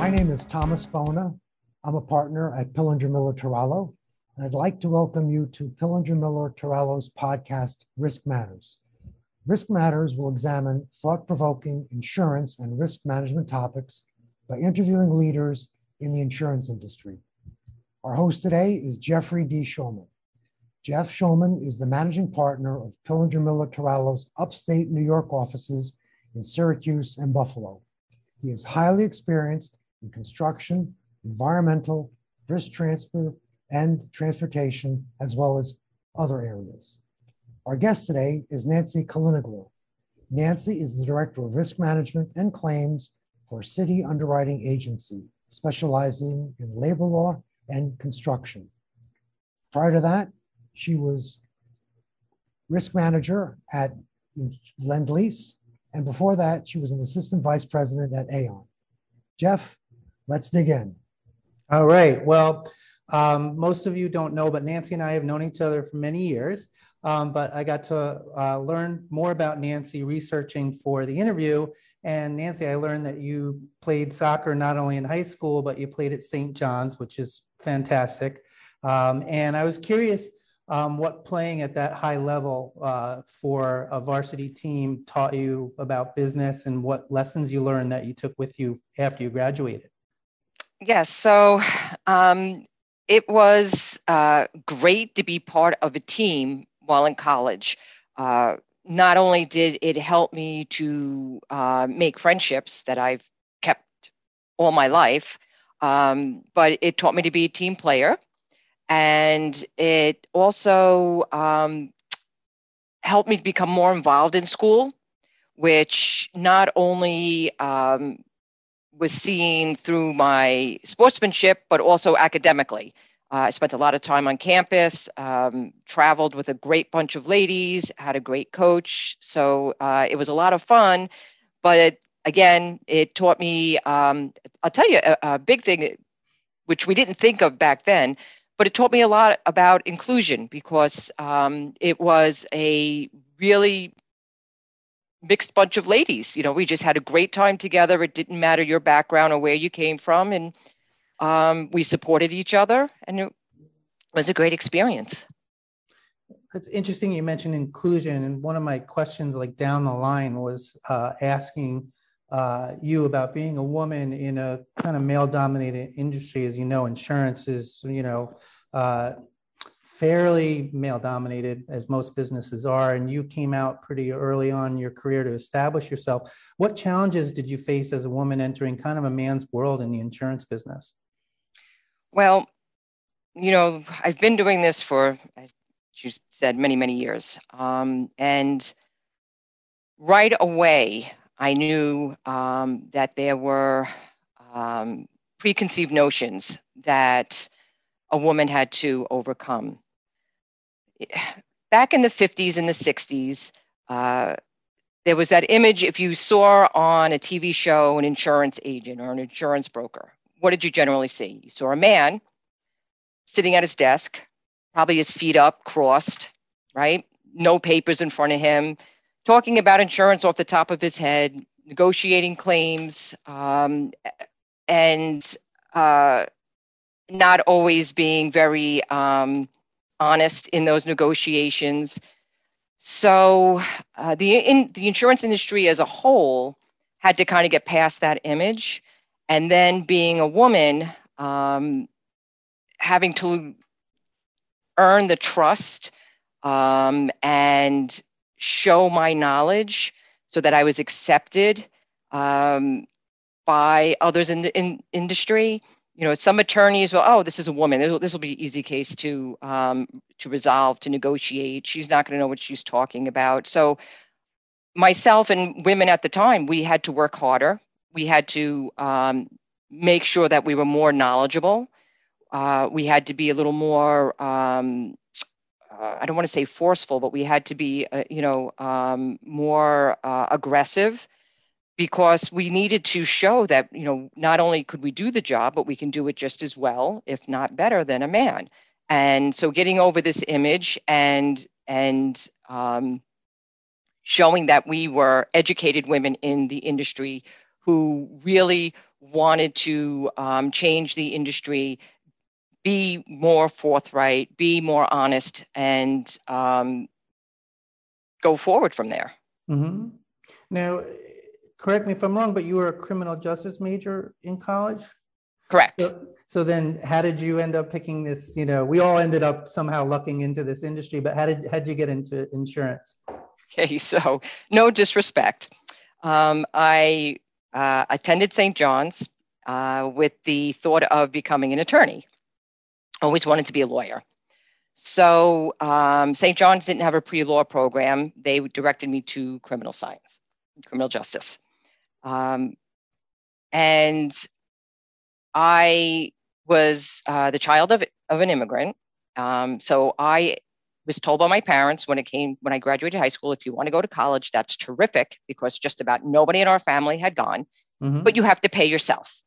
My name is Thomas Bona. I'm a partner at Pillinger Miller Tarallo, and I'd like to welcome you to Pillinger Miller Tarallo's podcast, Risk Matters. Risk Matters will examine thought provoking insurance and risk management topics by interviewing leaders in the insurance industry. Our host today is Jeffrey D. Schulman. Jeff Schulman is the managing partner of Pillinger Miller Tarallo's upstate New York offices in Syracuse and Buffalo. He is highly experienced in construction, environmental, risk transfer, and transportation, as well as other areas. Our guest today is Nancy Kalinoglu. Nancy is the Director of Risk Management and Claims for City Underwriting Agency, specializing in labor law and construction. Prior to that, she was risk manager at Lend Lease, and before that, she was an assistant vice president at Aon. Jeff, let's dig in. All right. Well, um, most of you don't know, but Nancy and I have known each other for many years. Um, but I got to uh, learn more about Nancy researching for the interview. And Nancy, I learned that you played soccer not only in high school, but you played at St. John's, which is fantastic. Um, and I was curious um, what playing at that high level uh, for a varsity team taught you about business and what lessons you learned that you took with you after you graduated. Yes, so um, it was uh, great to be part of a team while in college. Uh, not only did it help me to uh, make friendships that I've kept all my life, um, but it taught me to be a team player and it also um, helped me become more involved in school, which not only um, was seen through my sportsmanship, but also academically. Uh, I spent a lot of time on campus, um, traveled with a great bunch of ladies, had a great coach. So uh, it was a lot of fun. But it, again, it taught me, um, I'll tell you a, a, big thing, which we didn't think of back then, but it taught me a lot about inclusion because um, it was a really mixed bunch of ladies. You know, we just had a great time together. It didn't matter your background or where you came from, and um, we supported each other, and it was a great experience. It's interesting you mentioned inclusion, and one of my questions, like down the line, was uh, asking uh, you about being a woman in a kind of male dominated industry. As you know, insurance is, you know, uh, fairly male dominated as most businesses are. And you came out pretty early on in your career to establish yourself. What challenges did you face as a woman entering kind of a man's world in the insurance business? Well, you know, I've been doing this for, as you said, many, many years. Um, and right away, I knew um, that there were um, preconceived notions that a woman had to overcome. Back in the 50s and the 60s, uh, there was that image if you saw on a TV show an insurance agent or an insurance broker, what did you generally see? You saw a man sitting at his desk, probably his feet up, crossed, right? No papers in front of him, talking about insurance off the top of his head, negotiating claims, um, and uh, not always being very um, honest in those negotiations. So uh, the in, the insurance industry as a whole had to kind of get past that image, and then being a woman, um, having to earn the trust um, and show my knowledge so that I was accepted um, by others in the in industry. You know, some attorneys will, oh, this is a woman. This will be an easy case to um, to resolve, to negotiate. She's not going to know what she's talking about. So, myself and women at the time, we had to work harder. We had to um, make sure that we were more knowledgeable. Uh, we had to be a little more um, uh, I don't want to say forceful, but we had to be, uh, you know, um, more uh, aggressive because we needed to show that, you know, not only could we do the job, but we can do it just as well, if not better, than a man. And so, getting over this image and and um, showing that we were educated women in the industry who really wanted to um, change the industry, be more forthright, be more honest, and um, go forward from there. Mm-hmm. Now, correct me if I'm wrong, but you were a criminal justice major in college? Correct. So, so then how did you end up picking this, you know, we all ended up somehow lucking into this industry, but how did, how did you get into insurance? Okay, so no disrespect. Um, I uh, attended St. John's uh, with the thought of becoming an attorney. Always wanted to be a lawyer. So um, St. John's didn't have a pre-law program. They directed me to criminal science, criminal justice. Um, and I was uh, the child of, of an immigrant. Um, so I was told by my parents when it came when I graduated high school, if you want to go to college, that's terrific because just about nobody in our family had gone, mm-hmm. but you have to pay yourself.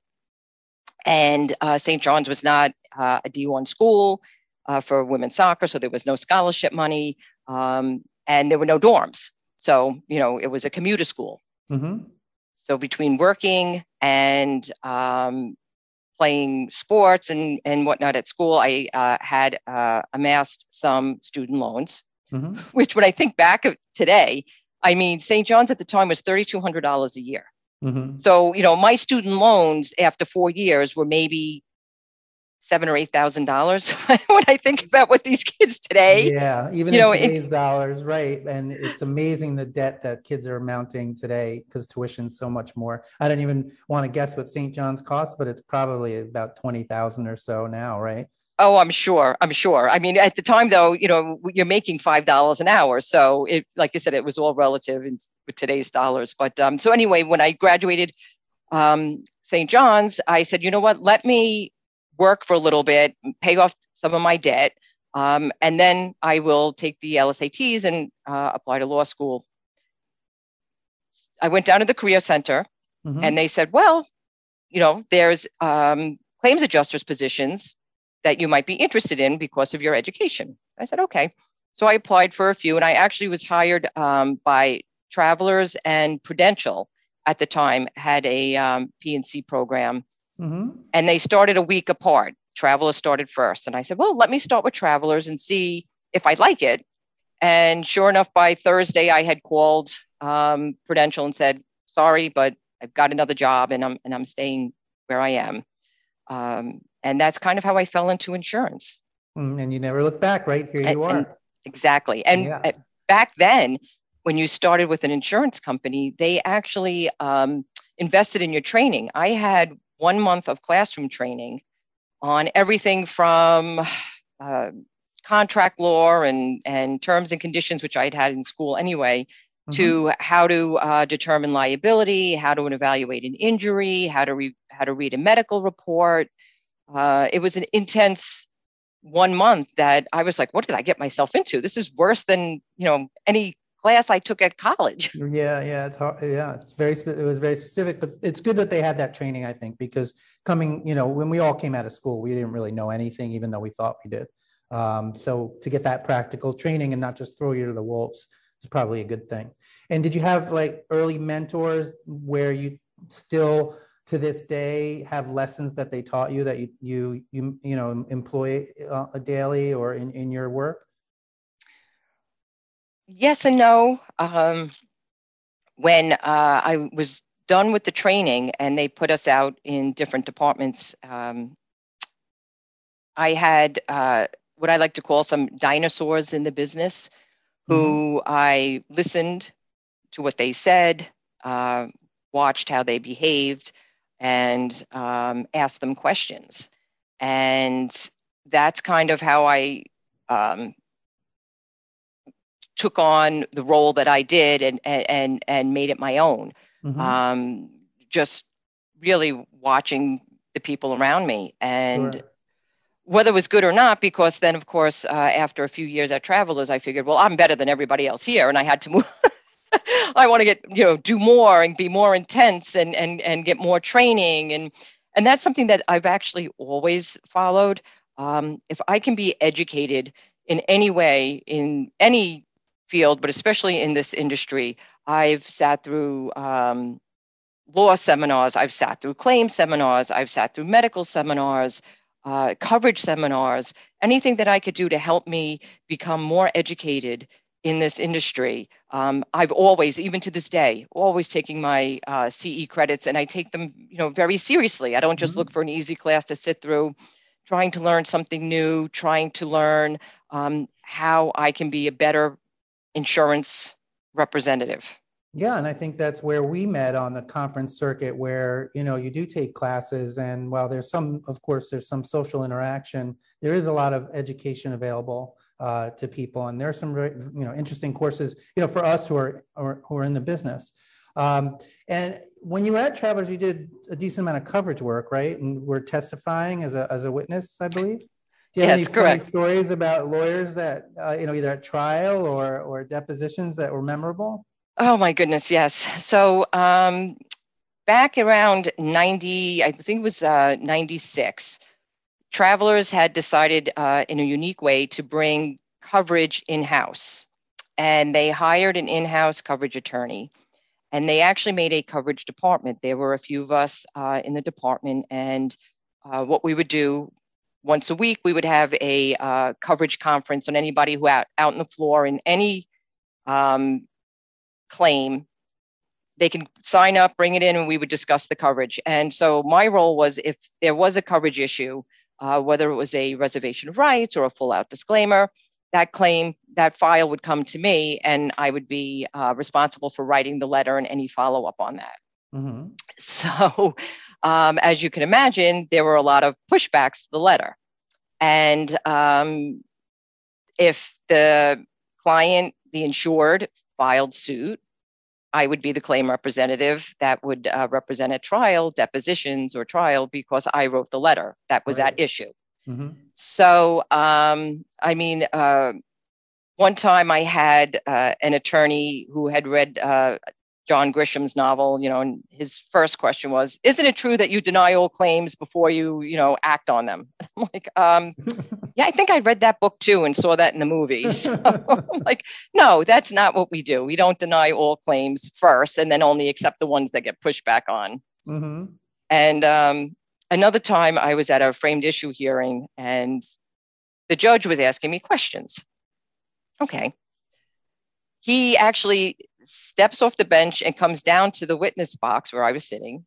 And uh, St. John's was not uh, a D1 school uh, for women's soccer, so there was no scholarship money, um, and there were no dorms. So you know it was a commuter school. Mm-hmm. So between working and um, playing sports and, and whatnot at school, I uh, had uh, amassed some student loans, mm-hmm. which when I think back of today, I mean, St. John's at the time was $3,200 a year. Mm-hmm. So, you know, my student loans after four years were maybe seven or eight thousand dollars when I think about what these kids today. Yeah, even you in know, today's it, dollars, right? And it's amazing the debt that kids are mounting today because tuition's so much more. I don't even want to guess what St. John's costs, but it's probably about twenty thousand or so now, right? Oh, I'm sure. I'm sure. I mean, at the time, though, you know, you're making five dollars an hour, so it, like I said, it was all relative in, with today's dollars. But um, so anyway, when I graduated um, St. John's, I said, you know what? Let me work for a little bit, pay off some of my debt, um, and then I will take the LSATs and uh, apply to law school. I went down to the career center, mm-hmm. and they said, "Well, you know, there's um, claims adjusters positions that you might be interested in because of your education." I said, "Okay." So I applied for a few, and I actually was hired um, by Travelers and Prudential at the time had a um, P&C program Mm-hmm. And they started a week apart. Travelers started first. And I said, well, let me start with Travelers and see if I like it. And sure enough, by Thursday, I had called um, Prudential and said, sorry, but I've got another job and I'm, and I'm staying where I am. Um, and that's kind of how I fell into insurance. Mm, and you never look back, right? Here and, you are. And exactly. And yeah. back then, when you started with an insurance company, they actually um, invested in your training. I had one month of classroom training on everything from uh, contract law and, and terms and conditions, which I'd had in school anyway, mm-hmm. to how to uh, determine liability, how to evaluate an injury, how to re- how to read a medical report. Uh, it was an intense one month that I was like, "What did I get myself into? This is worse than you know any class I took at college. Yeah, yeah, it's hard. Yeah, it's very it was very specific, but it's good that they had that training. I think because coming, you know, when we all came out of school, we didn't really know anything, even though we thought we did. Um, so to get that practical training and not just throw you to the wolves is probably a good thing. And did you have like early mentors where you still to this day have lessons that they taught you that you you you you know employ uh, daily or in in your work? Yes and no. Um, when uh, I was done with the training and they put us out in different departments, um, I had uh, what I like to call some dinosaurs in the business who mm-hmm. I listened to what they said, uh, watched how they behaved, and um, asked them questions. And that's kind of how I um, took on the role that I did and and and made it my own. Mm-hmm. Um, just really watching the people around me and. Sure. Whether it was good or not, because then, of course, uh, after a few years at Travelers, I figured, well, I'm better than everybody else here, and I had to move. I want to get, you know, do more and be more intense and and and get more training and and that's something that I've actually always followed. Um, if I can be educated in any way in any field, but especially in this industry, I've sat through um, law seminars, I've sat through claim seminars, I've sat through medical seminars, uh, coverage seminars, anything that I could do to help me become more educated in this industry. Um, I've always, even to this day, always taking my uh, CE credits, and I take them, you know, very seriously. I don't just mm-hmm. look for an easy class to sit through. Trying to learn something new, trying to learn um, how I can be a better insurance representative. Yeah, and I think that's where we met on the conference circuit, where you know you do take classes, and while there's some, of course, there's some social interaction. There is a lot of education available uh, to people, and there's some very, you know interesting courses, you know, for us who are, who are in the business. Um, and when you were at Travelers, you did a decent amount of coverage work, right? And were testifying as a as a witness, I believe. Do you have yes, any correct. funny stories about lawyers that uh, you know either at trial or or depositions that were memorable? Oh my goodness, yes. So um, back around 90, I think it was uh, 96, Travelers had decided uh, in a unique way to bring coverage in house. And they hired an in house coverage attorney. And they actually made a coverage department. There were a few of us uh, in the department. And uh, what we would do once a week, we would have a uh, coverage conference on anybody who out, out on the floor in any um, claim, they can sign up, bring it in, and we would discuss the coverage. And so my role was if there was a coverage issue, uh, whether it was a reservation of rights or a full out disclaimer, that claim, that file would come to me, and I would be uh, responsible for writing the letter and any follow up on that. Mm-hmm. So, um, as you can imagine, there were a lot of pushbacks to the letter. And um, if the client, the insured, filed suit, I would be the claim representative that would uh, represent at trial, depositions or trial, because I wrote the letter that was right. at issue. Mm-hmm. So, um, I mean, uh, one time I had uh, an attorney who had read uh, John Grisham's novel, you know, and his first question was, "Isn't it true that you deny all claims before you, you know, act on them?" I'm like, um, "Yeah, I think I read that book too and saw that in the movies." So I'm like, "No, that's not what we do. We don't deny all claims first, and then only accept the ones that get pushed back on." Mm-hmm. And um, another time, I was at a framed issue hearing, and the judge was asking me questions. Okay, he actually steps off the bench and comes down to the witness box where I was sitting.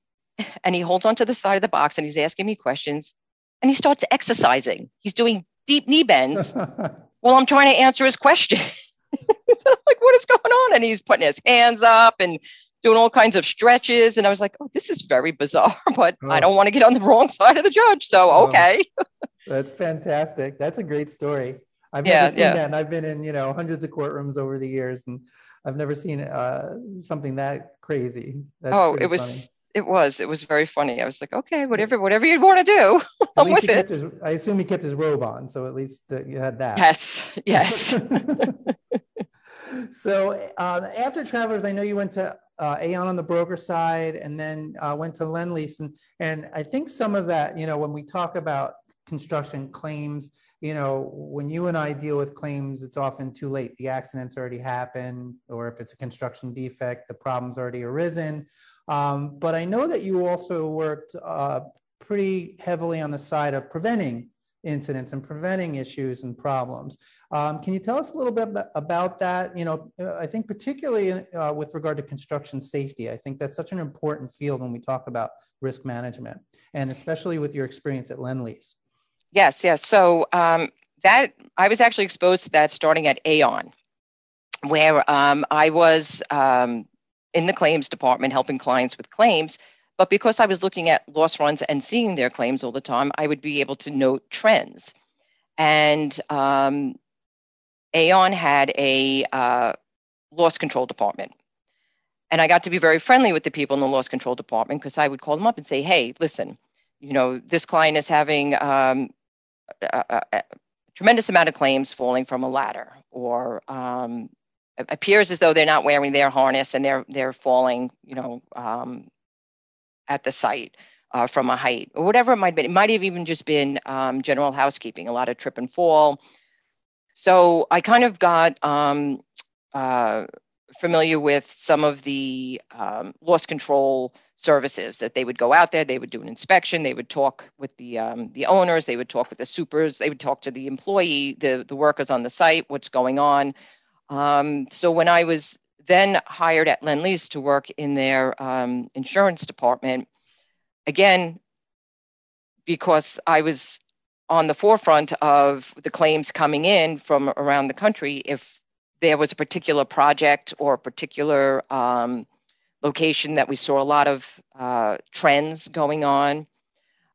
And he holds onto the side of the box and he's asking me questions. And he starts exercising. He's doing deep knee bends while I'm trying to answer his question. so I'm like, what is going on? And he's putting his hands up and doing all kinds of stretches. And I was like, oh, this is very bizarre, but oh. I don't oh. want to get on the wrong side of the judge. So, oh. okay. Oh, that's fantastic. That's a great story. I've yeah, never seen yeah. that. And I've been in, you know, hundreds of courtrooms over the years and I've never seen uh, something that crazy. That's oh, it was, funny. it was, it was very funny. I was like, okay, whatever, whatever you want to do, I'm with it. His, I assume he kept his robe on. So at least uh, you had that. Yes. Yes. so uh, after Travelers, I know you went to uh, Aon on the broker side and then uh, went to Lendlease. And, and I think some of that, you know, when we talk about construction claims, you know, when you and I deal with claims, it's often too late. The accident's already happened, or if it's a construction defect, the problem's already arisen. Um, but I know that you also worked uh, pretty heavily on the side of preventing incidents and preventing issues and problems. Um, can you tell us a little bit about that? You know, uh, I think particularly uh, with regard to construction safety, I think that's such an important field when we talk about risk management, and especially with your experience at Lendlease. Yes, yes. So um, that I was actually exposed to that starting at Aon, where um, I was um, in the claims department helping clients with claims. But because I was looking at loss runs and seeing their claims all the time, I would be able to note trends. And um, Aon had a uh, loss control department. And I got to be very friendly with the people in the loss control department because I would call them up and say, hey, listen, you know, this client is having um, a, a, a, tremendous amount of claims falling from a ladder, or um, appears as though they're not wearing their harness and they're they're falling, you know, um, at the site uh, from a height, or whatever it might be. It might have even just been um, general housekeeping, a lot of trip and fall. So I kind of got um, uh, familiar with some of the um, loss control services that they would go out there, they would do an inspection, they would talk with the um, the owners, they would talk with the supers, they would talk to the employee, the the workers on the site, what's going on. Um, so when I was then hired at Lendlease to work in their um, insurance department, again, because I was on the forefront of the claims coming in from around the country, if there was a particular project or a particular um, location that we saw a lot of uh, trends going on,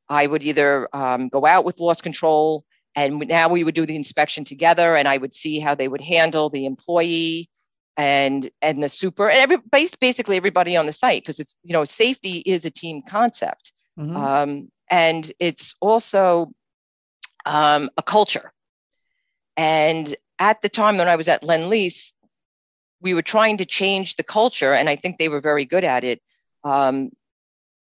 I would either um, go out with loss control and now we would do the inspection together and I would see how they would handle the employee and and the super and every basically everybody on the site because it's you know safety is a team concept. Mm-hmm. um, and it's also um, a culture. And at the time when I was at Lendlease, we were trying to change the culture, and I think they were very good at it. Um,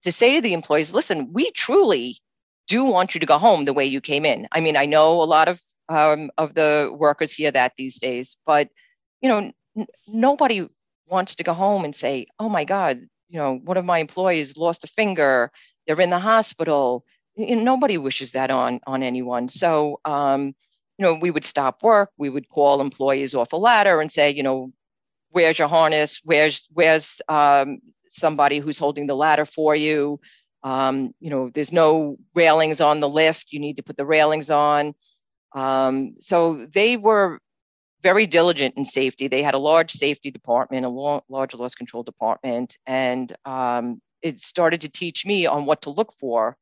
to say to the employees, listen, we truly do want you to go home the way you came in. I mean, I know a lot of um, of the workers hear that these days, but you know, n- nobody wants to go home and say, "Oh my God, you know, one of my employees lost a finger. They're in the hospital." You know, nobody wishes that on on anyone. So, um, you know, we would stop work, we would call employees off a ladder and say, you know, where's your harness? Where's where's um, somebody who's holding the ladder for you? Um, you know, there's no railings on the lift. You need to put the railings on. Um, so they were very diligent in safety. They had a large safety department, a large loss control department, and um, it started to teach me on what to look for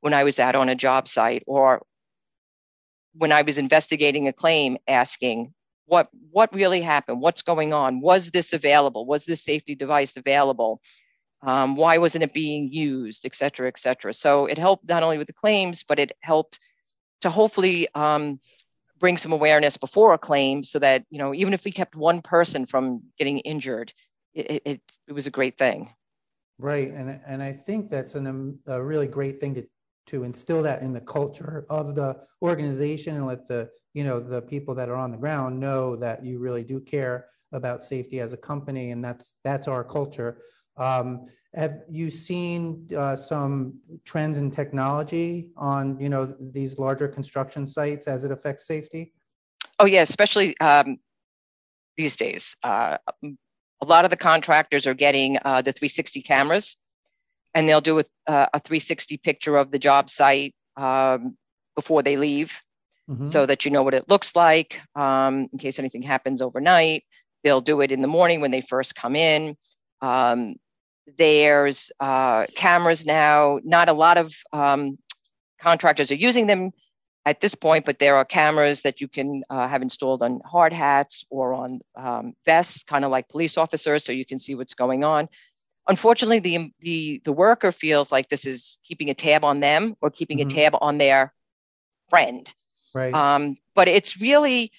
when I was out on a job site or when I was investigating a claim, asking what what really happened, what's going on, was this available, was this safety device available, um, why wasn't it being used, et cetera, et cetera. So it helped not only with the claims, but it helped to hopefully um, bring some awareness before a claim, so that you know even if we kept one person from getting injured, it it, it was a great thing. Right, and and I think that's an, a really great thing to to instill that in the culture of the organization and let the you know the people that are on the ground know that you really do care about safety as a company and that's that's our culture. Um, have you seen uh, some trends in technology on you know these larger construction sites as it affects safety? Oh yeah especially um, these days. Uh, a lot of the contractors are getting uh, the 360 cameras and they'll do a, a 360 picture of the job site um, before they leave mm-hmm. so that you know what it looks like um, in case anything happens overnight. They'll do it in the morning when they first come in. Um, there's uh, cameras now. Not a lot of um, contractors are using them at this point, but there are cameras that you can uh, have installed on hard hats or on um, vests, kind of like police officers, so you can see what's going on unfortunately the the the worker feels like this is keeping a tab on them or keeping mm-hmm. a tab on their friend. Right. Um, but it's really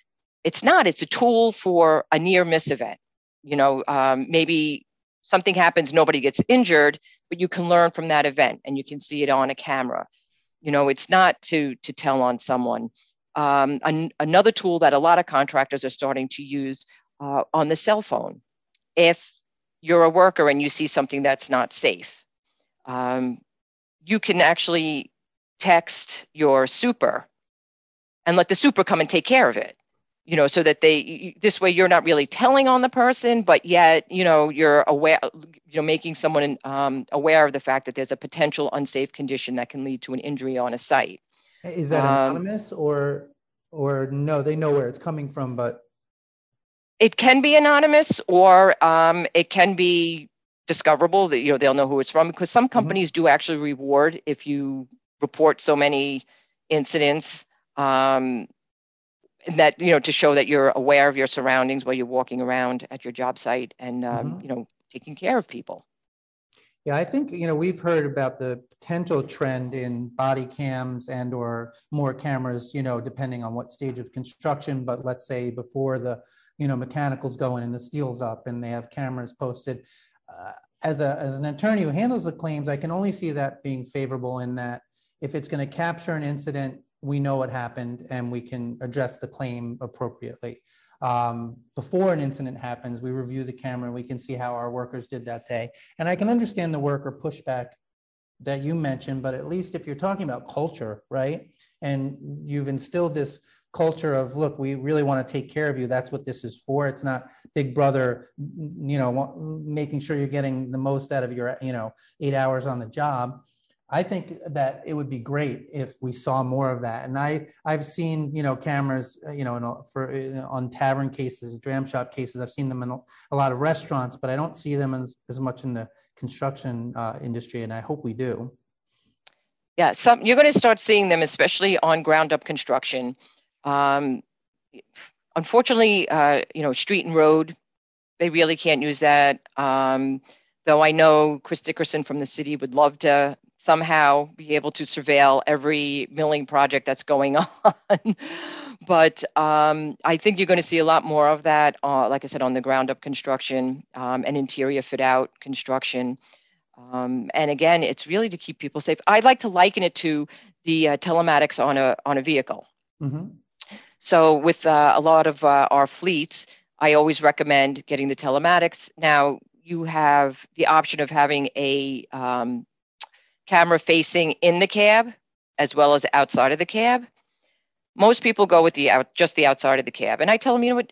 it's not. It's a tool for a near miss event. You know um, maybe something happens nobody gets injured but you can learn from that event and you can see it on a camera. You know it's not to to tell on someone. Um, an, another tool that a lot of contractors are starting to use uh, on the cell phone. If you're a worker and you see something that's not safe, um, you can actually text your super and let the super come and take care of it you know so that they this way you're not really telling on the person but yet you know you're aware you know making someone um, aware of the fact that there's a potential unsafe condition that can lead to an injury on a site. Is that um, anonymous or or no they know where it's coming from but it can be anonymous or um, it can be discoverable that you know they'll know who it's from because some mm-hmm. companies mm-hmm. do actually reward if you report so many incidents um, that you know to show that you're aware of your surroundings while you're walking around at your job site and um, mm-hmm. you know taking care of people yeah i think you know we've heard about the potential trend in body cams and or more cameras you know depending on what stage of construction but let's say before the you know, mechanicals going and the steel's up and they have cameras posted. Uh, as, a, as an attorney who handles the claims, I can only see that being favorable in that if it's going to capture an incident, we know what happened and we can address the claim appropriately. um, before an incident happens, we review the camera and we can see how our workers did that day. And I can understand the worker pushback that you mentioned, but at least if you're talking about culture, right? And you've instilled this culture of look we really want to take care of you. That's what this is for. It's not big brother you know making sure you're getting the most out of your you know eight hours on the job. I think that it would be great if we saw more of that. And i i've seen you know cameras you know for on tavern cases dram shop cases. I've seen them in a lot of restaurants but i don't see them as, as much in the construction uh, industry and i hope we do. Yeah some you're going to start seeing them especially on ground up construction um, unfortunately, uh, you know, street and road, they really can't use that. Um, though I know Chris Dickerson from the city would love to somehow be able to surveil every milling project that's going on. but um, I think you're going to see a lot more of that, uh, like I said, on the ground up construction um, and interior fit out construction. Um, and again, it's really to keep people safe. I'd like to liken it to the uh, telematics on a on a vehicle. Mm-hmm. So with uh, a lot of uh, our fleets, I always recommend getting the telematics. Now you have the option of having a um, camera facing in the cab as well as outside of the cab. Most people go with the out, just the outside of the cab, and I tell them, you know what?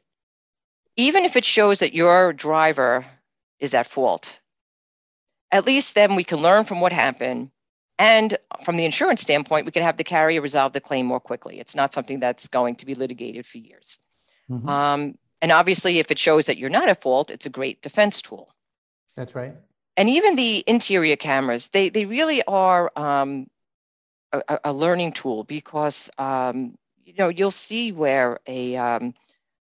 Even if it shows that your driver is at fault, at least then we can learn from what happened and from the insurance standpoint, we can have the carrier resolve the claim more quickly. It's not something that's going to be litigated for years. Mm-hmm. Um, and obviously, if it shows that you're not at fault, it's a great defense tool. That's right. And even the interior cameras, they they really are um, a, a, learning tool because um, you know you'll see where a um,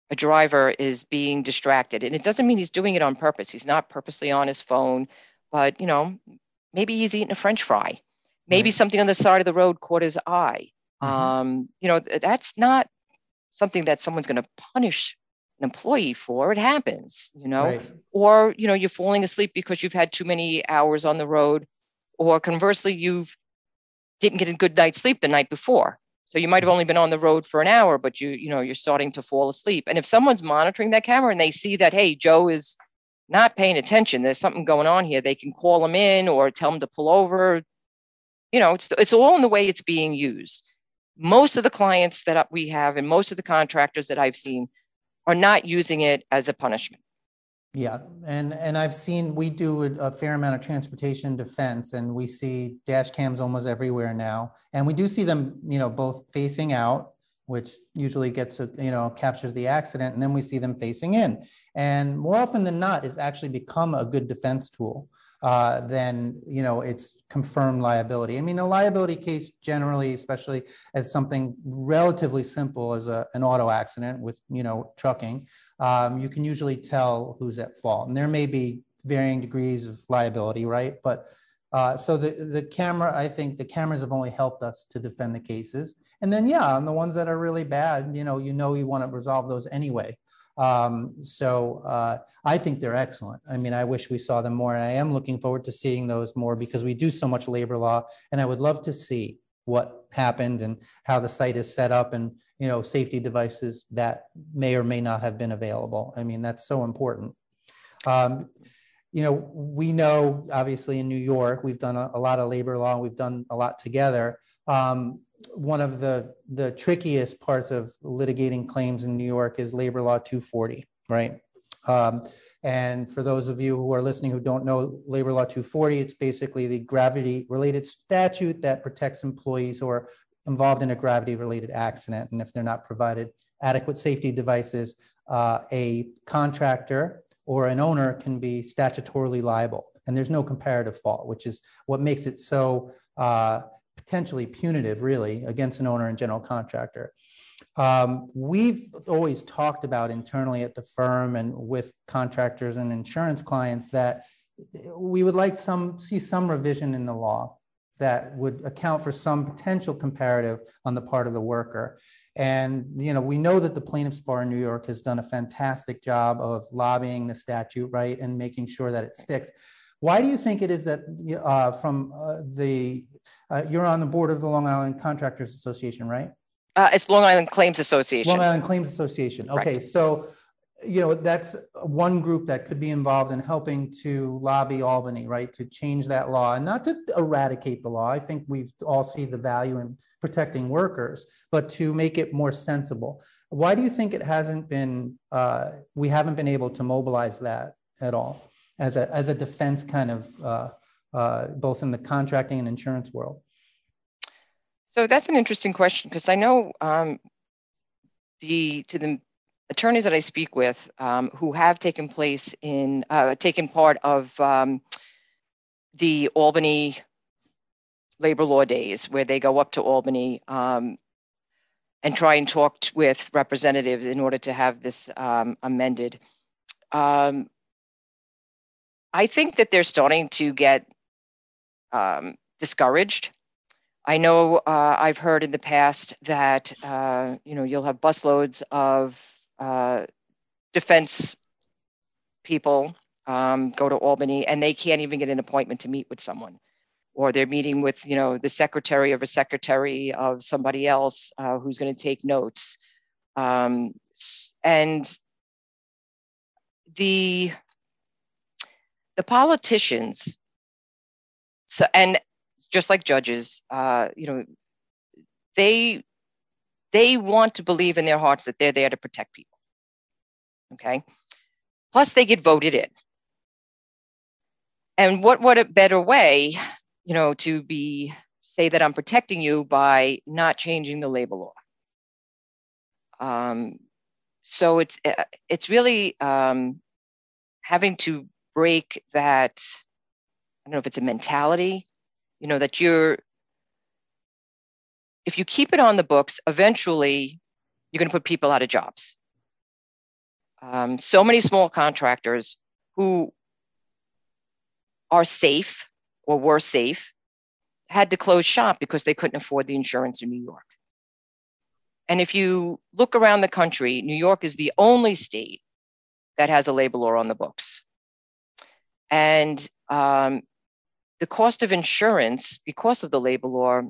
a driver is being distracted, and it doesn't mean he's doing it on purpose. He's not purposely on his phone, but you know maybe he's eating a French fry Maybe right. something on the side of the road caught his eye. Mm-hmm. Um, you know, that's not something that someone's going to punish an employee for. It happens, you know, right. or, you know, you're falling asleep because you've had too many hours on the road, or conversely, you've didn't get a good night's sleep the night before. So you might have mm-hmm. only been on the road for an hour, but you, you know, you're starting to fall asleep. And if someone's monitoring that camera and they see that, hey, Joe is not paying attention, there's something going on here, they can call him in or tell him to pull over, you know, it's it's all in the way it's being used. Most of the clients that we have and most of the contractors that I've seen are not using it as a punishment. Yeah, and and I've seen we do a, fair amount of transportation defense, and we see dash cams almost everywhere now, and we do see them, you know, both facing out, which usually gets a, you know captures the accident, and then we see them facing in, and more often than not, it's actually become a good defense tool uh, then you know it's confirmed liability. I mean, a liability case generally, especially as something relatively simple as a, an auto accident with you know trucking, um, you can usually tell who's at fault, and there may be varying degrees of liability, right? But uh, so the the camera, I think the cameras have only helped us to defend the cases. And then yeah, on the ones that are really bad, you know, you know you want to resolve those anyway. Um, so uh, I think they're excellent. I mean, I wish we saw them more, and I am looking forward to seeing those more because we do so much labor law, and I would love to see what happened and how the site is set up and you know safety devices that may or may not have been available. I mean that's so important. Um, you know we know obviously in new york we've done a, a lot of labor law we've done a lot together. Um, one of the the trickiest parts of litigating claims in New York is labor law 240, right? Um, and for those of you who are listening who don't know labor law 240, it's basically the gravity related statute that protects employees who are involved in a gravity related accident. And if they're not provided adequate safety devices, uh, a contractor or an owner can be statutorily liable. And there's no comparative fault, which is what makes it so uh, potentially punitive, really, against an owner and general contractor. Um, we've always talked about internally at the firm and with contractors and insurance clients that we would like some see some revision in the law that would account for some potential comparative on the part of the worker. And you know, we know that the plaintiffs bar in New York has done a fantastic job of lobbying the statute, right, and making sure that it sticks. Why do you think it is that uh, from uh, the, uh, you're on the board of the Long Island Contractors Association, right? Uh, it's Long Island Claims Association. Long Island Claims Association. Okay, so, you know, that's one group that could be involved in helping to lobby Albany, right? To change that law and not to eradicate the law. I think we've all see the value in protecting workers, but to make it more sensible. Why do you think it hasn't been, uh, we haven't been able to mobilize that at all as a, as a defense kind of, uh, uh, both in the contracting and insurance world? So that's an interesting question because I know um, the to the attorneys that I speak with um, who have taken place in uh, taken part of um, the Albany labor law days, where they go up to Albany um, and try and talk t- with representatives in order to have this um, amended. Um, I think that they're starting to get discouraged. I know uh, I've heard in the past that uh, you know you'll have busloads of uh, defense people um, go to Albany and they can't even get an appointment to meet with someone, or they're meeting with you know the secretary of a secretary of somebody else uh, who's going to take notes, um, and the the politicians so and just like judges, uh, you know, they they want to believe in their hearts that they're there to protect people. Okay. Plus, they get voted in. And what what a better way, you know, to be say that I'm protecting you by not changing the labor law. Um, so it's uh, it's really um, having to break that. I don't know if it's a mentality you know that you're if you keep it on the books eventually you're going to put people out of jobs. Um, so many small contractors who are safe or were safe had to close shop because they couldn't afford the insurance in new york. And if you look around the country new york is the only state that has a labor law on the books. And um, the cost of insurance, because of the labor law,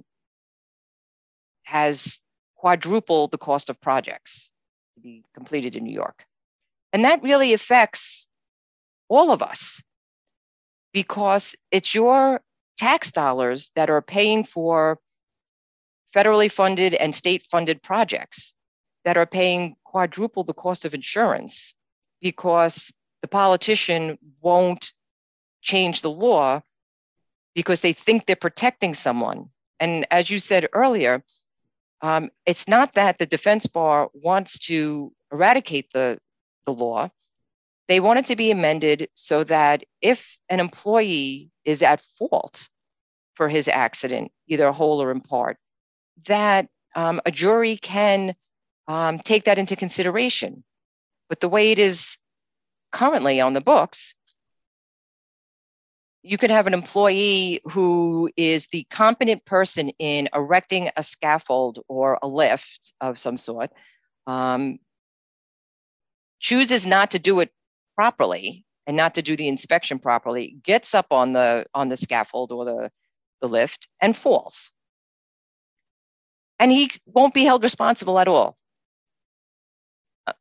has quadrupled the cost of projects to be completed in New York. And that really affects all of us because it's your tax dollars that are paying for federally funded and state funded projects that are paying quadruple the cost of insurance because the politician won't change the law because they think they're protecting someone. And as you said earlier, um, it's not that the defense bar wants to eradicate the, the law. They want it to be amended so that if an employee is at fault for his accident, either whole or in part, that um, a jury can um, take that into consideration. But the way it is currently on the books, you could have an employee who is the competent person in erecting a scaffold or a lift of some sort, um, chooses not to do it properly and not to do the inspection properly, gets up on the on the scaffold or the, the lift and falls. And he won't be held responsible at all. Uh,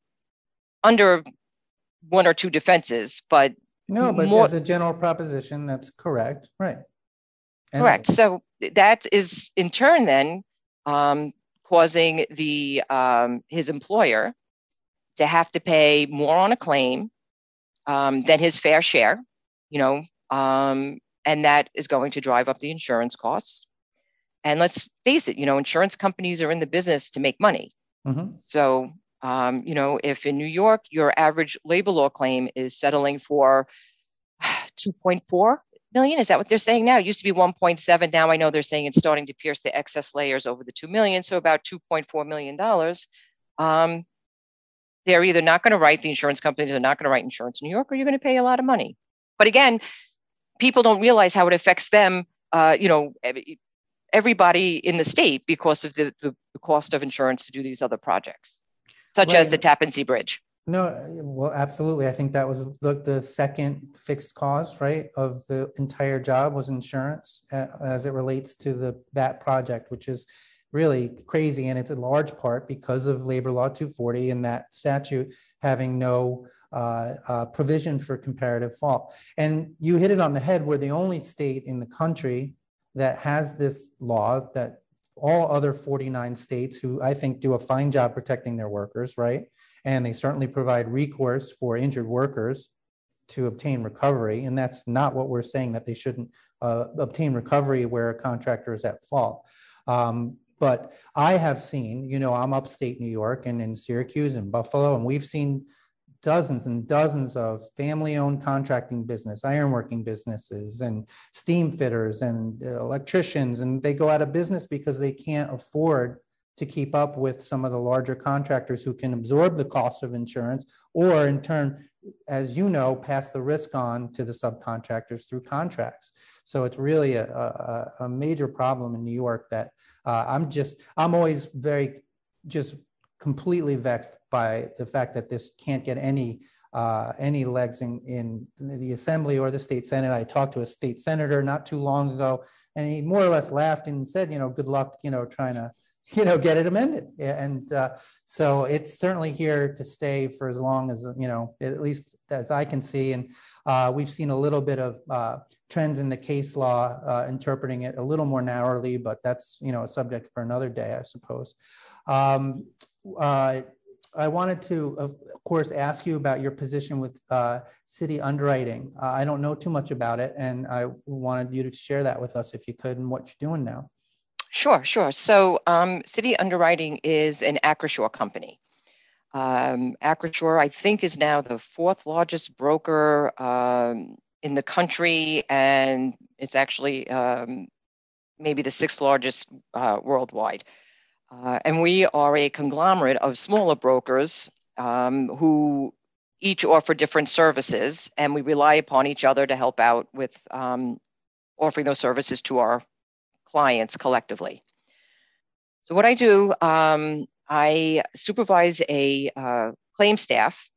under one or two defenses, but no, but more, as a general proposition, that's correct, right? And correct. So that is in turn then um, causing the um, his employer to have to pay more on a claim um, than his fair share, you know, um, and that is going to drive up the insurance costs. And let's face it, you know, insurance companies are in the business to make money. Mm-hmm. So um, you know, if in New York your average labor law claim is settling for 2.4 million, is that what they're saying now? It used to be 1.7. Now I know they're saying it's starting to pierce the excess layers over the 2 million, so about 2.4 million dollars. Um, they're either not going to write the insurance companies are not going to write insurance in New York, or you're going to pay a lot of money. But again, people don't realize how it affects them. Uh, you know, everybody in the state because of the, the, the cost of insurance to do these other projects such right. as the Tappan Zee Bridge. No, well, absolutely. I think that was the, the second fixed cost, right, of the entire job was insurance uh, as it relates to the that project, which is really crazy. And it's in large part because of Labor Law 240 and that statute having no uh, uh, provision for comparative fault. And you hit it on the head. We're the only state in the country that has this law that all other 49 states who I think do a fine job protecting their workers, right? And they certainly provide recourse for injured workers to obtain recovery. And that's not what we're saying that they shouldn't uh, obtain recovery where a contractor is at fault. Um, but I have seen, you know, I'm upstate New York and in Syracuse and Buffalo, and we've seen dozens and dozens of family-owned contracting business, ironworking businesses, and steam fitters and electricians, and they go out of business because they can't afford to keep up with some of the larger contractors who can absorb the cost of insurance, or in turn, as you know, pass the risk on to the subcontractors through contracts. So it's really a, a, a major problem in New York that uh, I'm just, I'm always very just completely vexed by the fact that this can't get any uh, any legs in, in the assembly or the state senate. I talked to a state senator not too long ago, and he more or less laughed and said, you know, good luck, you know, trying to, you know, get it amended. And uh, so it's certainly here to stay for as long as, you know, at least as I can see. And uh, we've seen a little bit of uh, trends in the case law uh, interpreting it a little more narrowly, but that's, you know, a subject for another day, I suppose. Um, uh, I wanted to, of course, ask you about your position with uh, city underwriting. Uh, I don't know too much about it, and I wanted you to share that with us if you could and what you're doing now. Sure, sure. So, um, City Underwriting is an Acrisure company. Um, Acrisure, I think, is now the fourth largest broker um, in the country, and it's actually um, maybe the sixth largest uh, worldwide. Uh, and we are a conglomerate of smaller brokers um, who each offer different services, and we rely upon each other to help out with um, offering those services to our clients collectively. So, what I do, um, I supervise a uh, claim staff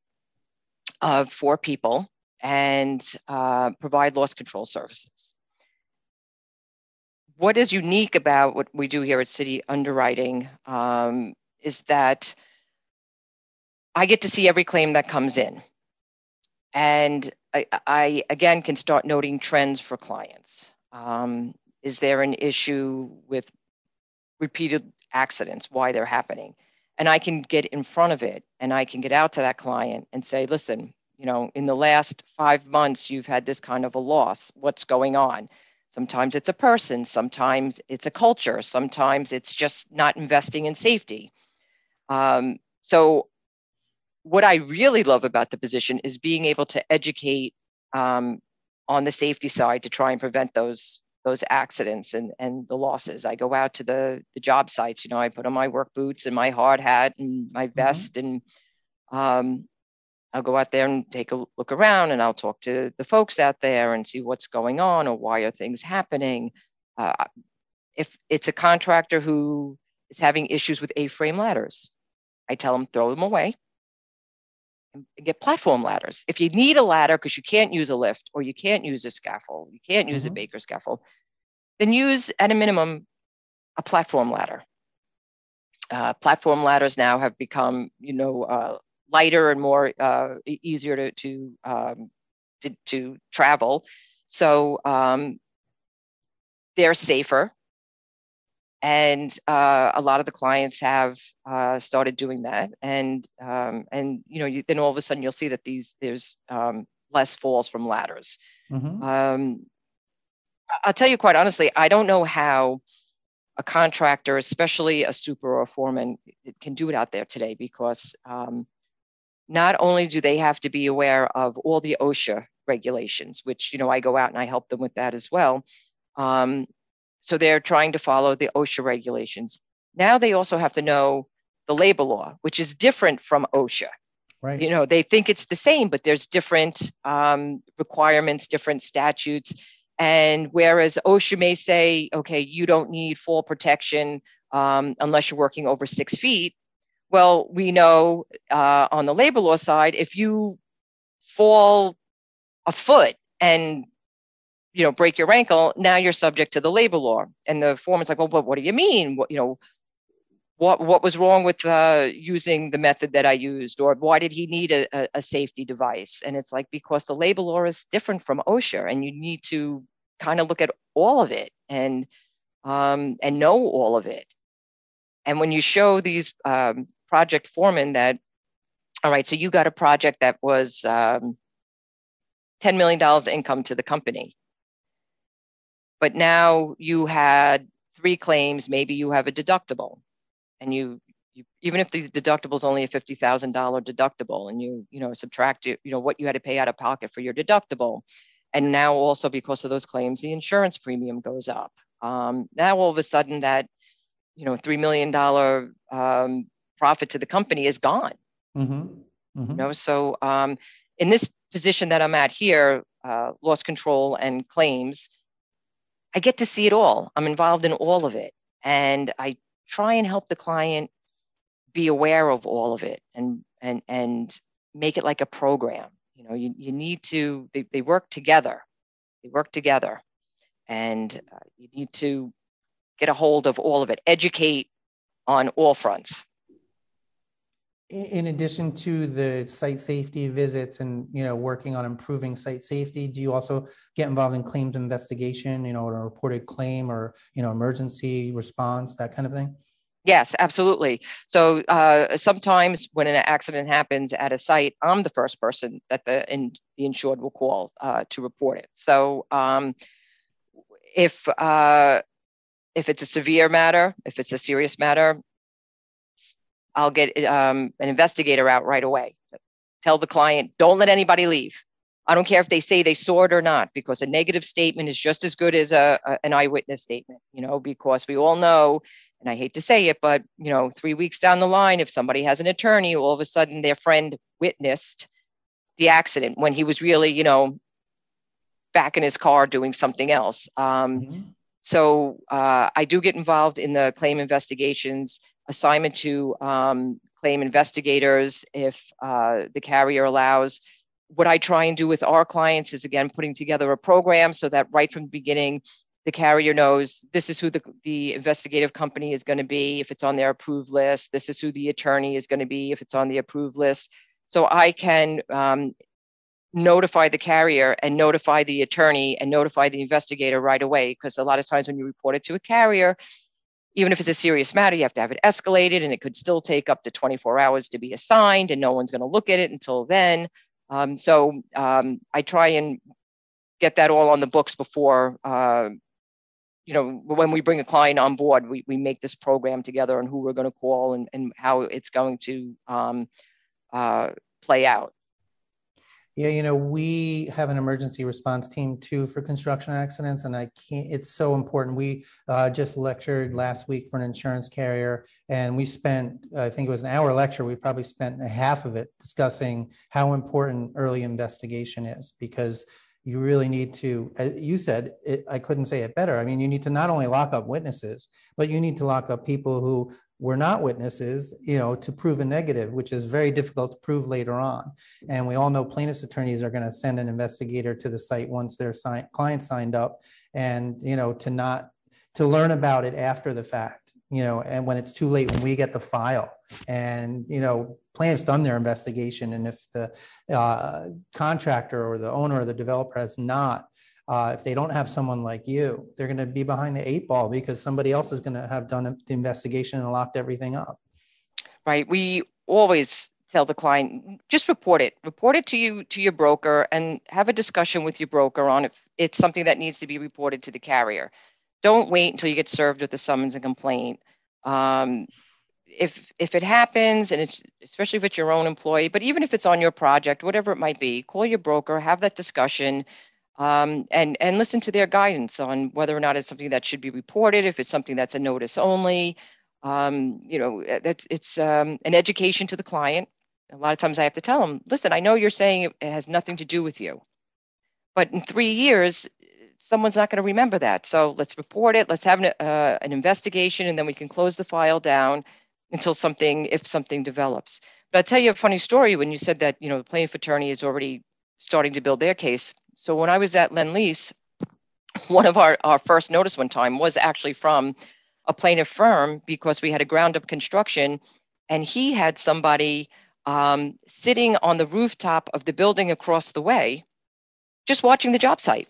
of four people and uh, provide loss control services what is unique about what we do here at City Underwriting um, is that I get to see every claim that comes in. And I, I again can start noting trends for clients. Um, is there an issue with repeated accidents, why they're happening? And I can get in front of it and I can get out to that client and say, listen, you know, in the last five months, you've had this kind of a loss. What's going on? Sometimes it's a person, sometimes it's a culture, sometimes it's just not investing in safety. Um, so, what I really love about the position is being able to educate um, on the safety side to try and prevent those those accidents and and the losses. I go out to the the job sites. You know, I put on my work boots and my hard hat and my mm-hmm. vest, mm-hmm. and um, I'll go out there and take a look around and I'll talk to the folks out there and see what's going on or why are things happening. Uh, if it's a contractor who is having issues with A-frame ladders, I tell them throw them away and get platform ladders. If you need a ladder because you can't use a lift or you can't use a scaffold, you can't use mm-hmm. a Baker scaffold, then use at a minimum a platform ladder. Uh, platform ladders now have become, you know, uh, lighter and more uh, easier to to, um, to, to travel. So um, they're safer, and uh, a lot of the clients have uh, started doing that. And um, and you know, you, then all of a sudden you'll see that these there's um, less falls from ladders. Mm-hmm. Um, I'll tell you quite honestly, I don't know how a contractor, especially a super or a foreman, can do it out there today because um, not only do they have to be aware of all the OSHA regulations, which you know I go out and I help them with that as well. Um, so they're trying to follow the OSHA regulations. Now they also have to know the labor law, which is different from OSHA. Right. You know, they think it's the same, but there's different um, requirements, different statutes. And whereas OSHA may say, okay, you don't need fall protection um, unless you're working over six feet, well, we know uh, on the labor law side, if you fall a foot and you know break your ankle, now you're subject to the labor law. And the foreman's like, well, but what do you mean? What you know? what what was wrong with uh, using the method that I used, or why did he need a, a, safety device? And it's like because the labor law is different from OSHA, and you need to kind of look at all of it and um, and know all of it. And when you show these um, project foreman that, all right, so you got a project that was um, $10 million income to the company, but now you had three claims, maybe you have a deductible, and you, you even if the deductible is only a $50,000 deductible, and you you know subtract you know what you had to pay out of pocket for your deductible, and now also because of those claims, the insurance premium goes up. Um, now all of a sudden that you know three million dollar um, profit to the company is gone. Mm-hmm. Mm-hmm. You know, so um, in this position that I'm at here, uh, loss control and claims, I get to see it all. I'm involved in all of it, and I try and help the client be aware of all of it and and and make it like a program. You know, you, you need to they, they work together. They work together, and uh, you need to get a hold of all of it. Educate on all fronts in addition to the site safety visits and you know working on improving site safety do you also get involved in claims investigation you know a reported claim or you know emergency response that kind of thing? Yes absolutely. So uh, sometimes when an accident happens at a site i'm the first person that the in, the insured will call uh, to report it. So um, if uh, if it's a severe matter if it's a serious matter I'll get um, an investigator out right away. Tell the client, don't let anybody leave. I don't care if they say they saw it or not, because a negative statement is just as good as a, a, an eyewitness statement. You know, because we all know, and I hate to say it, but you know, three weeks down the line, if somebody has an attorney, all of a sudden their friend witnessed the accident when he was really, you know, back in his car doing something else. Um, mm-hmm. So uh, I do get involved in the claim investigations assignment to um, claim investigators if uh, the carrier allows. What I try and do with our clients is again putting together a program so that right from the beginning, the carrier knows this is who the, the investigative company is going to be if it's on their approved list. This is who the attorney is going to be if it's on the approved list. So I can um, notify the carrier and notify the attorney and notify the investigator right away. Because a lot of times when you report it to a carrier, even if it's a serious matter, you have to have it escalated, and it could still take up to 24 hours to be assigned, and no one's going to look at it until then. Um, so um, I try and get that all on the books before, uh, you know, when we bring a client on board, we, we make this program together and who we're going to call and, and how it's going to um, uh, play out. Yeah, you know, we have an emergency response team too for construction accidents, and I can't, it's so important. We uh, just lectured last week for an insurance carrier, and we spent, I think it was an hour lecture, we probably spent a half of it discussing how important early investigation is because you really need to, you said, it, I couldn't say it better. I mean, you need to not only lock up witnesses, but you need to lock up people who were not witnesses, you know, to prove a negative, which is very difficult to prove later on. And we all know plaintiffs' attorneys are going to send an investigator to the site once their client signed up, and you know, to not to learn about it after the fact, you know, and when it's too late when we get the file, and you know, plaintiffs done their investigation, and if the uh, contractor or the owner or the developer has not uh, if they don't have someone like you, they're going to be behind the eight ball because somebody else is going to have done the investigation and locked everything up. Right. We always tell the client just report it report it to you to your broker and have a discussion with your broker on if it's something that needs to be reported to the carrier don't wait until you get served with a summons and complaint um, if if it happens and it's especially if it's your own employee but even if it's on your project whatever it might be call your broker have that discussion um, and and listen to their guidance on whether or not it's something that should be reported, if it's something that's a notice only. Um, you know, eh, it's um, an education to the client. A lot of times I have to tell them, listen, I know you're saying it has nothing to do with you, but in three years, someone's not going to remember that. So let's report it. Let's have an, uh, an investigation, and then we can close the file down until something, if something develops. But I'll tell you a funny story when you said that, you know, the plaintiff attorney is already starting to build their case. So when I was at Lend Lease, one of our, our first notice one time was actually from a plaintiff firm because we had a ground up construction and he had somebody um, sitting on the rooftop of the building across the way, just watching the job site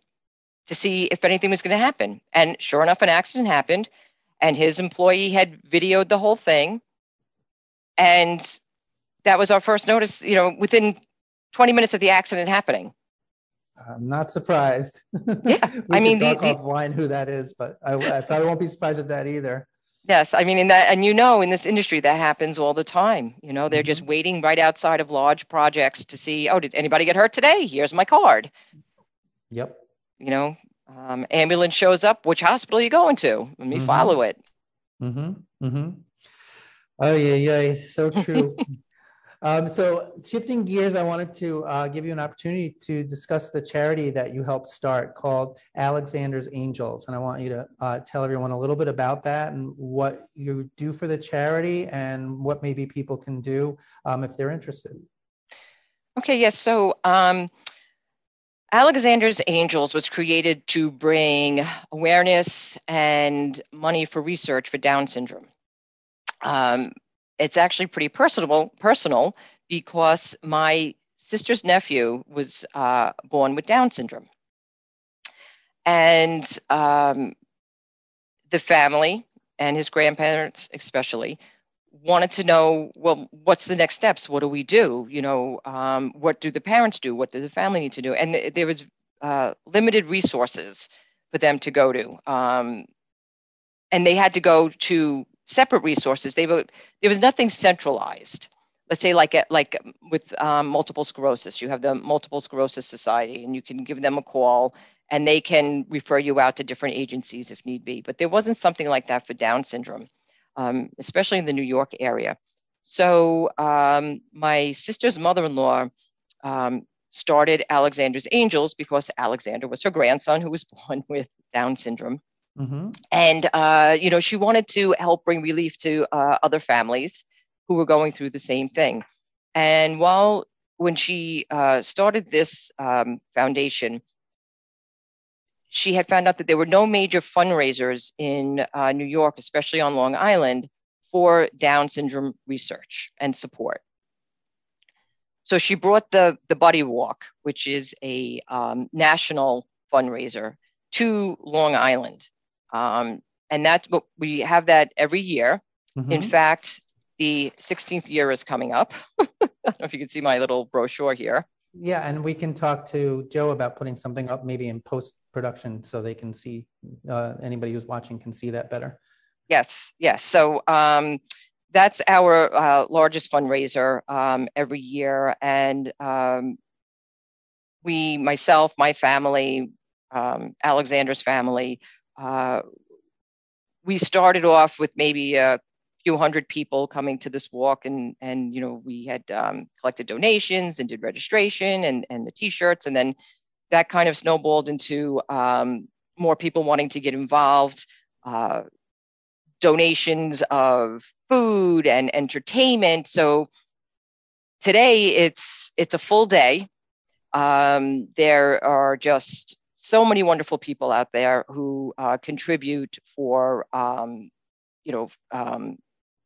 to see if anything was going to happen. And sure enough, an accident happened, and his employee had videoed the whole thing. And that was our first notice, you know, within 20 minutes of the accident happening. I'm not surprised. Yeah, I mean, the, the, the, offline who that is, but I, I probably won't be surprised at that either. Yes, I mean, in that, and you know, in this industry, that happens all the time. You know, they're mm-hmm. just waiting right outside of large projects to see, oh, did anybody get hurt today? Here's my card. Yep. You know, um, ambulance shows up. Which hospital are you going to? Let me mm-hmm. follow it. Mm-hmm. Mm-hmm. Oh yeah, yeah, so true. Um, so shifting gears, I wanted to uh, give you an opportunity to discuss the charity that you helped start called Alexander's Angels. And I want you to uh, tell everyone a little bit about that and what you do for the charity and what maybe people can do um, if they're interested. Okay, yes. So um, Alexander's Angels was created to bring awareness and money for research for Down syndrome. Um, it's actually pretty personal personal because my sister's nephew was uh, born with Down syndrome, and um, the family and his grandparents especially wanted to know well what's the next steps? What do we do? You know um, what do the parents do? What does the family need to do? And th- there was uh, limited resources for them to go to um, and they had to go to separate resources. They were, there was nothing centralized. Let's say like like with um, multiple sclerosis, you have the Multiple Sclerosis Society, and you can give them a call, and they can refer you out to different agencies if need be. But there wasn't something like that for Down syndrome, um, especially in the New York area. So um, my sister's mother-in-law um, started Alexander's Angels because Alexander was her grandson who was born with Down syndrome. Mm-hmm. And, uh, you know, she wanted to help bring relief to uh, other families who were going through the same thing. And while when she uh, started this um, foundation, she had found out that there were no major fundraisers in uh, New York, especially on Long Island, for Down syndrome research and support. So she brought the the Buddy Walk, which is a um, national fundraiser, to Long Island, um, and that's what we have that every year. Mm-hmm. In fact, the 16th year is coming up. I don't know if you can see my little brochure here. Yeah, and we can talk to Joe about putting something up maybe in post production so they can see, uh, anybody who's watching can see that better. Yes, yes. So um, that's our uh, largest fundraiser um, every year. And um, we, myself, my family, um, Alexander's family, uh, we started off with maybe a few hundred people coming to this walk and and you know we had um, collected donations and did registration and and the t-shirts. And then that kind of snowballed into um, more people wanting to get involved uh, donations of food and entertainment. So today it's it's a full day. Um, there are just so many wonderful people out there who uh, contribute for um, you know um,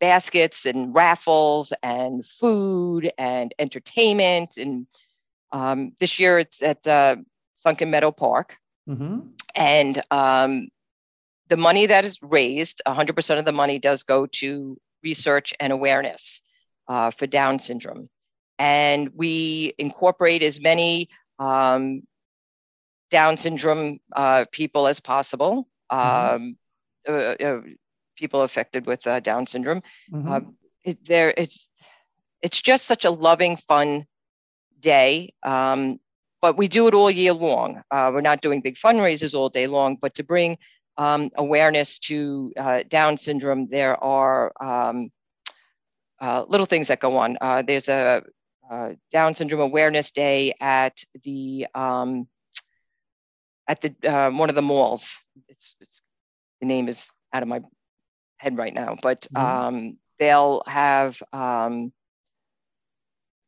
baskets and raffles and food and entertainment and um, this year it's at uh, sunken meadow park mm-hmm. and um, the money that is raised 100% of the money does go to research and awareness uh, for down syndrome and we incorporate as many um, down syndrome uh, people as possible, mm-hmm. um, uh, uh, people affected with uh, Down syndrome. Mm-hmm. Um, it, there, it's it's just such a loving, fun day. Um, but we do it all year long. Uh, we're not doing big fundraisers all day long, but to bring um, awareness to uh, Down syndrome, there are um, little things that go on. there's a Down syndrome awareness day at the um, at the um, one of the malls. It's, it's, the name is out of my head right now, but mm-hmm. um, they'll have um,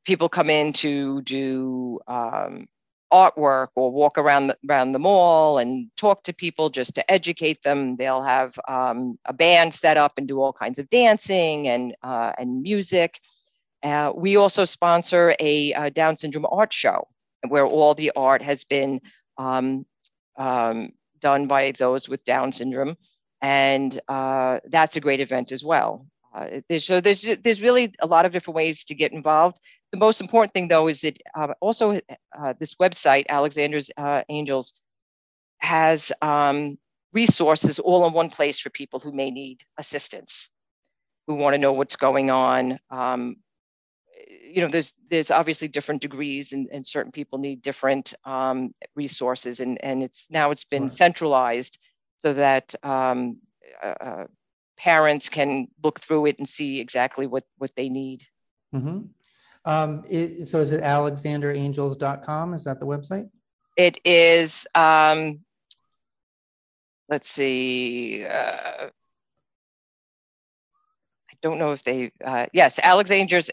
people come in to do um, artwork or walk around the, around the mall and talk to people just to educate them. They'll have um, a band set up and do all kinds of dancing and uh, and music. Uh, we also sponsor a, a, Down syndrome art show where all the art has been um, um, done by those with Down syndrome, and uh, that's a great event as well. Uh, there's, so there's there's really a lot of different ways to get involved. The most important thing, though, is that uh, also this website, Alexander's uh, Angels, has um, resources all in one place for people who may need assistance, who want to know what's going on. Um, you know, there's there's obviously different degrees, and, and certain people need different um, resources, and and it's now it's been right. centralized so that um, uh, uh, parents can look through it and see exactly what what they need. Mm-hmm. Um, it, so is it alexanderangels.com? Is that the website? It is. Um, let's see. Uh, don't know if they. Uh, yes, Alexander's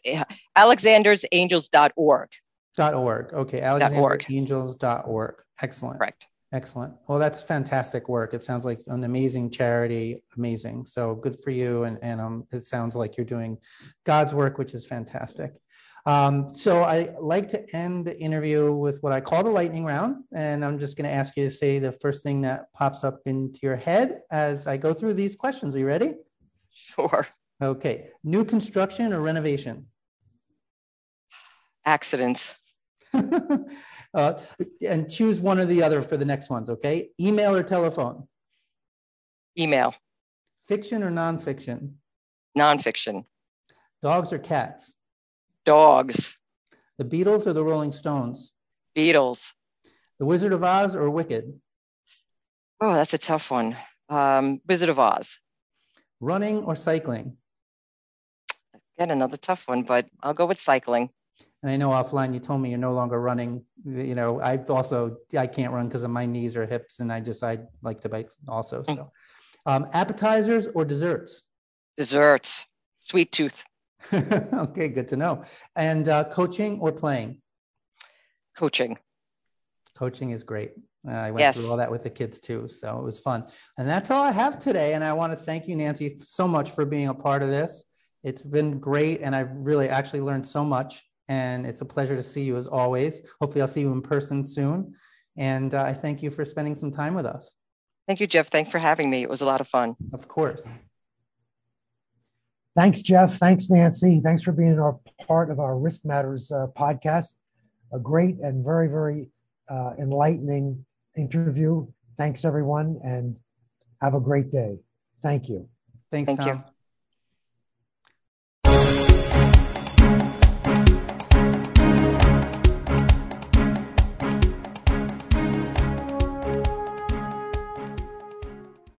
alexandersangels.org. Dot org. Okay, alexanderangels.org. Excellent. Correct. Excellent. Well, that's fantastic work. It sounds like an amazing charity. Amazing. So good for you. And, and um, it sounds like you're doing God's work, which is fantastic. Um, so I like to end the interview with what I call the lightning round. And I'm just going to ask you to say the first thing that pops up into your head as I go through these questions. Are you ready? Sure. Okay. New construction or renovation? Accidents. uh, and choose one or the other for the next ones, okay? Email or telephone? Email. Fiction or nonfiction? Nonfiction. Dogs or cats? Dogs. The Beatles or the Rolling Stones? Beatles. The Wizard of Oz or Wicked? Oh, that's a tough one. Um, Wizard of Oz. Running or cycling? Again, another tough one, but I'll go with cycling. And I know offline you told me you're no longer running. You know, I also I can't run because of my knees or hips, and I just I like to bike also. So, mm. um, appetizers or desserts? Desserts. Sweet tooth. okay, good to know. And uh, coaching or playing? Coaching. Coaching is great. Uh, I went yes. through all that with the kids too, so it was fun. And that's all I have today. And I want to thank you, Nancy, so much for being a part of this. It's been great, and I've really actually learned so much and it's a pleasure to see you as always. Hopefully, I'll see you in person soon. And uh, I thank you for spending some time with us. Thank you, Jeff. Thanks for having me. It was a lot of fun. Of course. Thanks, Jeff. Thanks, Nancy. Thanks for being our part of our Risk Matters uh, podcast. A great and very, very uh, enlightening interview. Thanks, everyone, and have a great day. Thank you. Thanks, Thank Tom. you.